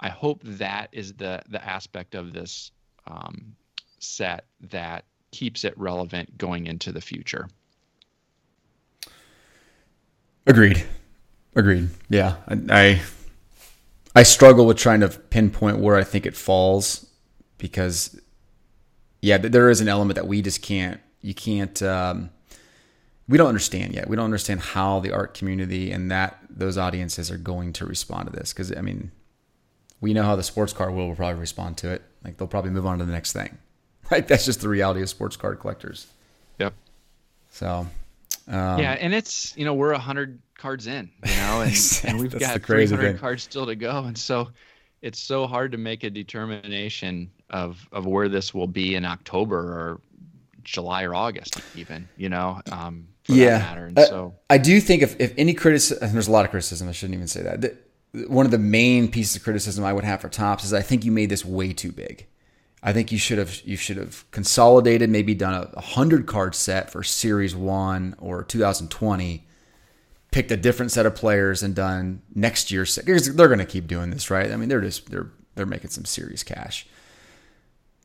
Speaker 1: i hope that is the the aspect of this um, set that keeps it relevant going into the future.
Speaker 3: Agreed. Agreed. Yeah. I, I I struggle with trying to pinpoint where I think it falls because, yeah, there is an element that we just can't, you can't, um, we don't understand yet. We don't understand how the art community and that those audiences are going to respond to this. Because I mean, we know how the sports car will, will probably respond to it. Like they'll probably move on to the next thing. Like that's just the reality of sports card collectors.
Speaker 1: Yep.
Speaker 3: So.
Speaker 1: Um, yeah, and it's you know we're a hundred cards in, you know, and, and we've got 300 cards still to go, and so it's so hard to make a determination of of where this will be in October or July or August, even, you know. Um,
Speaker 3: yeah, and so I do think if if any criticism, there's a lot of criticism. I shouldn't even say that. The, one of the main pieces of criticism I would have for Topps is I think you made this way too big. I think you should have you should have consolidated, maybe done a hundred card set for Series One or 2020, picked a different set of players and done next year's because they're going to keep doing this, right? I mean, they're just they're they're making some serious cash.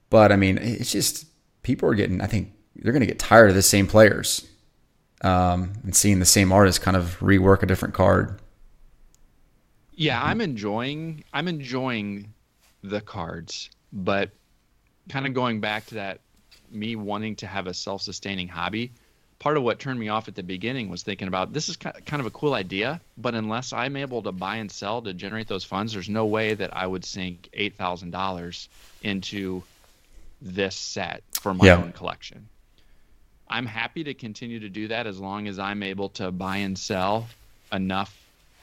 Speaker 3: But I mean, it's just people are getting. I think they're going to get tired of the same players um, and seeing the same artist kind of rework a different card.
Speaker 1: Yeah, I'm enjoying. I'm enjoying the cards, but kind of going back to that, me wanting to have a self-sustaining hobby part of what turned me off at the beginning was thinking about this is kind of a cool idea, but unless I'm able to buy and sell to generate those funds, there's no way that I would sink eight thousand dollars into this set for my yeah. own collection. I'm happy to continue to do that as long as I'm able to buy and sell enough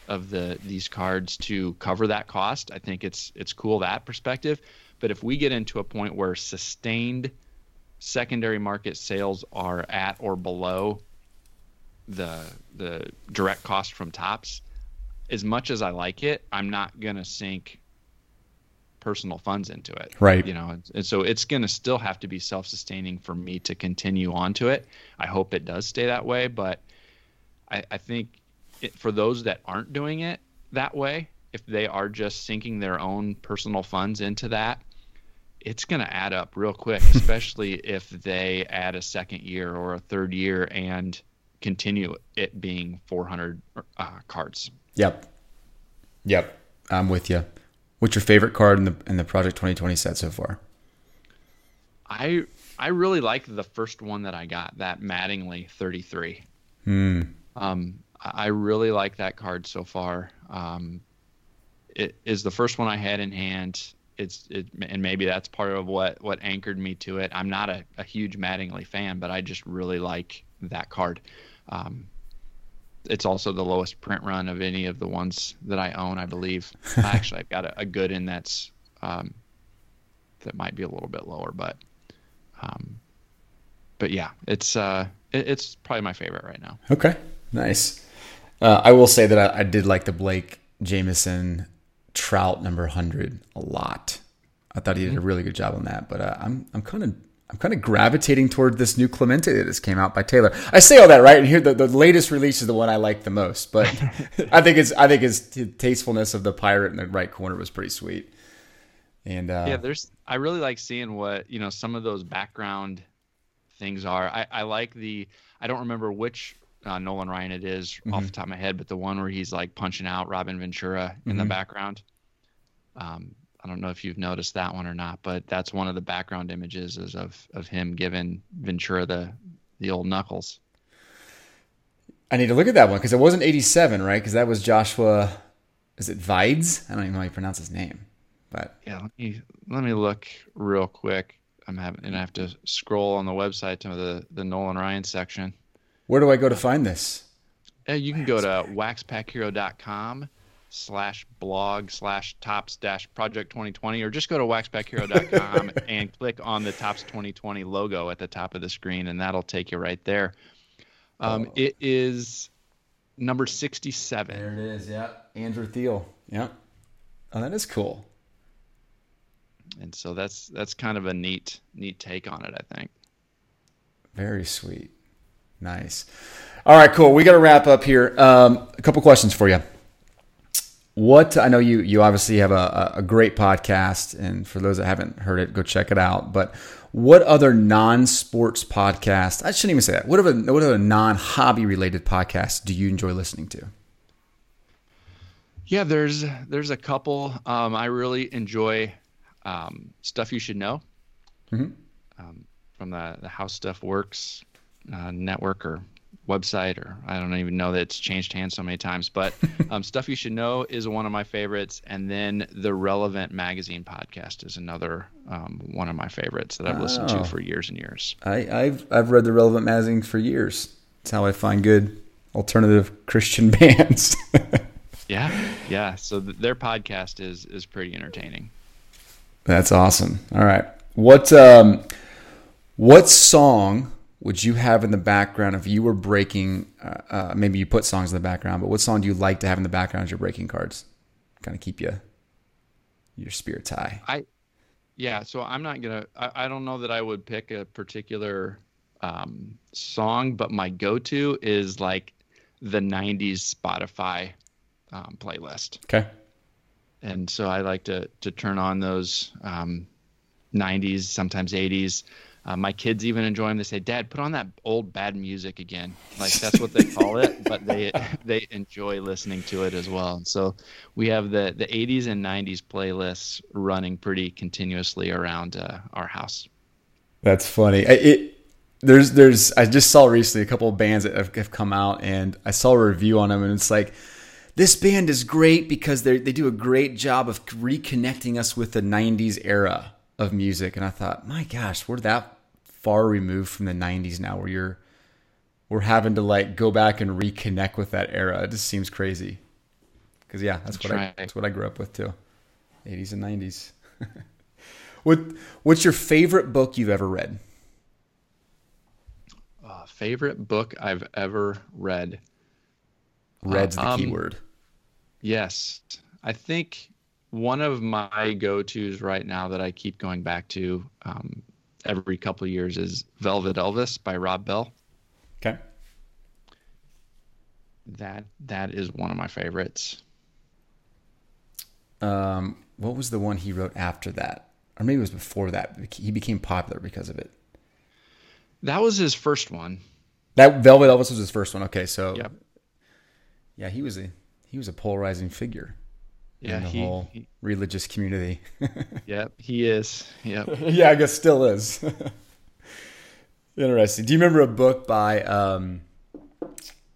Speaker 1: of the these cards to cover that cost. I think it's it's cool that perspective. But if we get into a point where sustained secondary market sales are at or below the the direct cost from Topps, as much as I like it, I'm not gonna sink personal funds into it.
Speaker 3: Right.
Speaker 1: You know, and, and so it's going to still have to be self-sustaining for me to continue on to it. I hope it does stay that way, but I, I think it, for those that aren't doing it that way, if they are just sinking their own personal funds into that, it's going to add up real quick, especially if they add a second year or a third year and continue it being 400 uh, cards.
Speaker 3: Yep. Yep. I'm with you. What's your favorite card in the in the Project 2020 set so far?
Speaker 1: I I really like the first one that I got, that Mattingly 33.
Speaker 3: Hmm.
Speaker 1: Um, I really like that card so far. Um, it is the first one I had in hand. It's it, and maybe that's part of what what anchored me to it. I'm not a, a huge Mattingly fan, but I just really like that card. Um, it's also the lowest print run of any of the ones that I own, I believe. Actually, I've got a, a Gooden that's um, that might be a little bit lower, but um, but yeah, it's uh, it, it's probably my favorite right now.
Speaker 3: Okay, nice. Uh, I will say that I, I did like the Blake Jamieson Trout number hundred a lot. I thought he did a really good job on that, but uh, I'm I'm kind of I'm kind of gravitating toward this new Clemente that just came out by Taylor. I say all that right, and here the, the latest release is the one I like the most. But I think it's I think his tastefulness of the pirate in the right corner was pretty sweet. And uh,
Speaker 1: yeah, there's I really like seeing what you know some of those background things are. I, I like the I don't remember which uh, Nolan Ryan it is
Speaker 3: Mm-hmm.
Speaker 1: off the top of my head, but the one where he's like punching out Robin Ventura in
Speaker 3: Mm-hmm.
Speaker 1: the background. Um, I don't know if you've noticed that one or not, but that's one of the background images is of of him giving Ventura the the old knuckles.
Speaker 3: I need to look at that one because it wasn't 87, right? Because that was Joshua. Is it Vides? I don't even know how you pronounce his name, but
Speaker 1: Yeah, let me let me look real quick. I'm having and I have to scroll on the website to the the Nolan Ryan section.
Speaker 3: Where do I go to find this?
Speaker 1: Uh, you can go to waxpackhero.com slash blog slash Topps dash project 2020 or just go to waxpackhero.com and click on the Topps 2020 logo at the top of the screen and that'll take you right there um, it is number 67
Speaker 3: There it is. Yeah, Andrew Thiel. Yeah. Oh, that is cool.
Speaker 1: and so that's that's kind of a neat neat take on it i think
Speaker 3: Very sweet. Nice. All right, cool. We got to wrap up here. Um, a couple questions for you. What I know you you obviously have a, a great podcast, and for those that haven't heard it, go check it out. But what other non-sports podcast? I shouldn't even say that. What other what other non-hobby related podcasts do you enjoy listening to?
Speaker 1: yeah there's there's a couple um, i really enjoy um, stuff you should know
Speaker 3: Mhm.
Speaker 1: um, from the the how stuff works uh, network or website or i don't even know that it's changed hands so many times but um, stuff you should know is one of my favorites and then the relevant magazine podcast is another um, one of my favorites that i've listened
Speaker 3: Oh.
Speaker 1: to for years and years
Speaker 3: I, I've I've read the relevant magazine for years. It's how I find good alternative Christian bands.
Speaker 1: yeah yeah so th- their podcast is is pretty entertaining
Speaker 3: That's awesome. All right. What um what song would you have in the background if you were breaking uh, uh, maybe you put songs in the background, but what song do you like to have in the background as you're breaking cards? Kind of keep you your spirits high.
Speaker 1: I, yeah. So I'm not gonna. I, I don't know that I would pick a particular um, song, but my go-to is like the '90s Spotify um, playlist,
Speaker 3: Okay.
Speaker 1: and so I like to to turn on those um, '90s, sometimes '80s. Uh, my kids even enjoy them. They say, "Dad, put on that old bad music again." Like that's what they call it, but they they enjoy listening to it as well. And so we have the the 80s and 90s playlists running pretty continuously around uh, our house.
Speaker 3: That's funny. I- It there's there's I just saw recently a couple of bands that have, have come out and I saw a review on them and it's like this band is great because they they do a great job of reconnecting us with the 90s era of music and I thought, "My gosh, where did that far removed from the 90s now where you're we're having to like go back and reconnect with that era. It just seems crazy. Cuz yeah, that's, what. I that's what I grew up with too. 80s and 90s. what what's your favorite book you've ever read?
Speaker 1: Uh, favorite book I've ever read.
Speaker 3: Red's the um, keyword.
Speaker 1: Yes. I think one of my go-tos right now that I keep going back to um, every couple of years is Velvet Elvis by Rob Bell.
Speaker 3: Okay.
Speaker 1: That that is one of my favorites.
Speaker 3: Um, what was the one he wrote after that, or maybe it was before that? He became popular because of it.
Speaker 1: That was his first one.
Speaker 3: That Velvet Elvis was his first one. Okay, so
Speaker 1: yep.
Speaker 3: yeah, he was a he was a polarizing figure
Speaker 1: yeah,
Speaker 3: in the he, whole he, religious community.
Speaker 1: yep, he is. Yep.
Speaker 3: yeah, I guess still is. Interesting. Do you remember a book by um,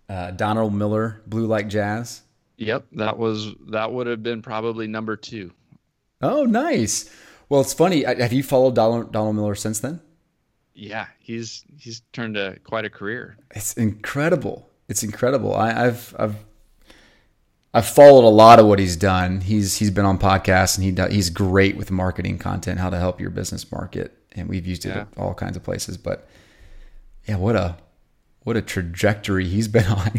Speaker 3: uh, Donald Miller, Blue Like Jazz?
Speaker 1: Yep, that was that would have been probably number two.
Speaker 3: Oh, nice. Well, it's funny. Have you followed Donald, Donald Miller since then?
Speaker 1: Yeah, he's he's turned a quite a career.
Speaker 3: It's incredible. It's incredible. I, I've I've I've followed a lot of what he's done. He's he's been on podcasts and he he's great with marketing content, how to help your business market, and we've used it yeah. at all kinds of places. But yeah, what a what a trajectory he's been on.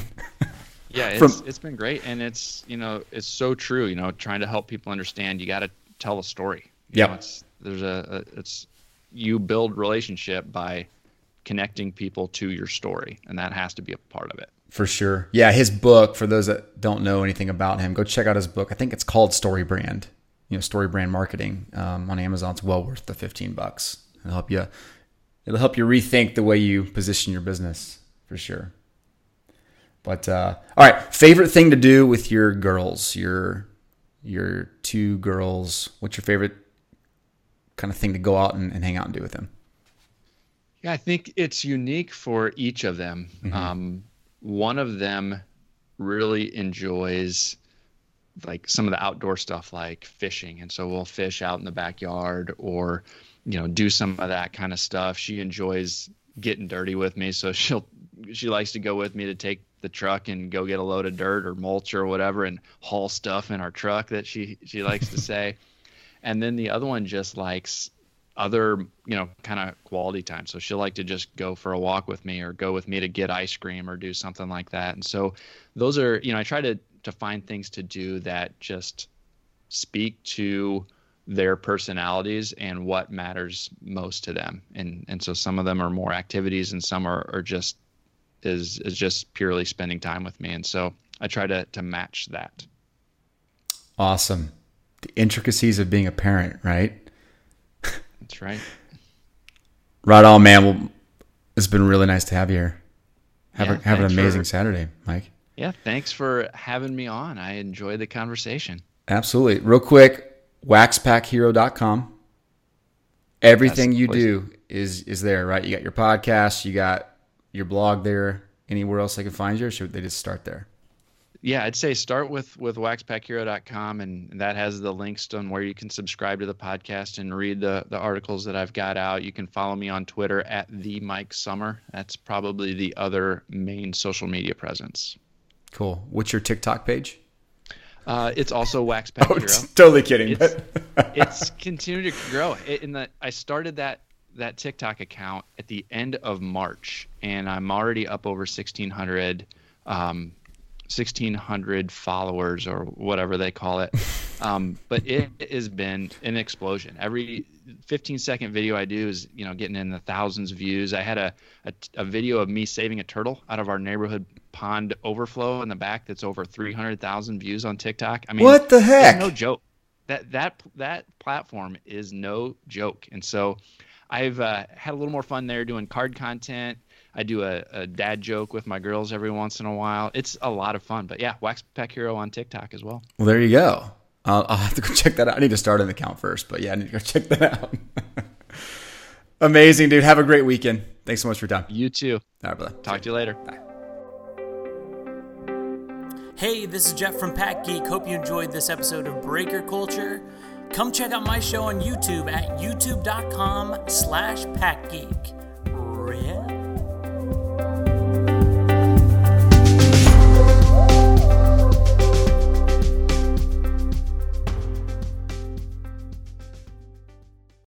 Speaker 1: yeah, it's From, it's been great, and it's you know it's so true. You know, trying to help people understand, you got to tell a story.
Speaker 3: Yeah,
Speaker 1: there's a, a it's you build relationship by connecting people to your story, and that has to be a part of it.
Speaker 3: For sure. Yeah, his book, for those that don't know anything about him, go check out his book. I think it's called Story Brand, you know, Story Brand Marketing um, on Amazon. It's well worth the 15 bucks. It'll help you it'll help you rethink the way you position your business for sure. But uh, all right, favorite thing to do with your girls, your your two girls. What's your favorite kind of thing to go out and, and hang out and do with them?
Speaker 1: Yeah, I think it's unique for each of them. Mm-hmm. Um, one of them really enjoys like some of the outdoor stuff like fishing and so we'll fish out in the backyard or you know do some of that kind of stuff she enjoys getting dirty with me so she'll she likes to go with me to take the truck and go get a load of dirt or mulch or whatever and haul stuff in our truck that she she likes to say and then the other one just likes other you know kind of quality time. So she'll like to just go for a walk with me or go with me to get ice cream or do something like that. And so those are you know i try to to find things to do that just speak to their personalities and what matters most to them. And and so some of them are more activities and some are, are just is is just purely spending time with me. And so i try to to match that.
Speaker 3: Awesome. The intricacies of being a parent right
Speaker 1: that's right.
Speaker 3: Right on, man. Well, it's been really nice to have you here. Have, yeah, a, have an amazing for, Saturday, Mike.
Speaker 1: Yeah, thanks for having me on. I enjoyed the conversation.
Speaker 3: Absolutely. Real quick, waxpackhero.com. Everything you do is is there, right? You got your podcast, you got your blog there. Anywhere else I can find you, or should they just start there?
Speaker 1: Yeah, I'd say start with with waxpackhero.com and that has the links on where you can subscribe to the podcast and read the the articles that I've got out. You can follow me on Twitter at the Mike Sommer. That's probably the other main social media presence.
Speaker 3: Cool. What's your TikTok page?
Speaker 1: Uh, it's also Waxpack oh, Hero.
Speaker 3: Totally kidding.
Speaker 1: It's, it's continued to grow. in the I started that that TikTok account at the end of March, and I'm already up over 1,600 um, 1600 followers or whatever they call it. Um, but it has been an explosion. Every 15 second video I do is, you know, getting in the thousands of views. I had a, a, a video of me saving a turtle out of our neighborhood pond overflow in the back that's over 300,000 views on TikTok. I mean,
Speaker 3: what the heck?
Speaker 1: No joke. That, that, that platform is no joke. And so I've uh, had a little more fun there doing card content, I do a, a, dad joke with my girls every once in a while. It's a lot of fun. But yeah, Wax Pack Hero on TikTok as well.
Speaker 3: Well, there you go. I'll, I'll, have to go check that out. I need to start an account first, but yeah, I need to go check that out. Amazing, dude. Have a great weekend. Thanks so much for your time.
Speaker 1: You too.
Speaker 3: All right, brother.
Speaker 1: Talk to you later.
Speaker 3: Bye.
Speaker 4: Hey, this is Jeff from Pack Geek. Hope you enjoyed this episode of Breaker Culture. Come check out my show on YouTube at youtube.com slash packgeek.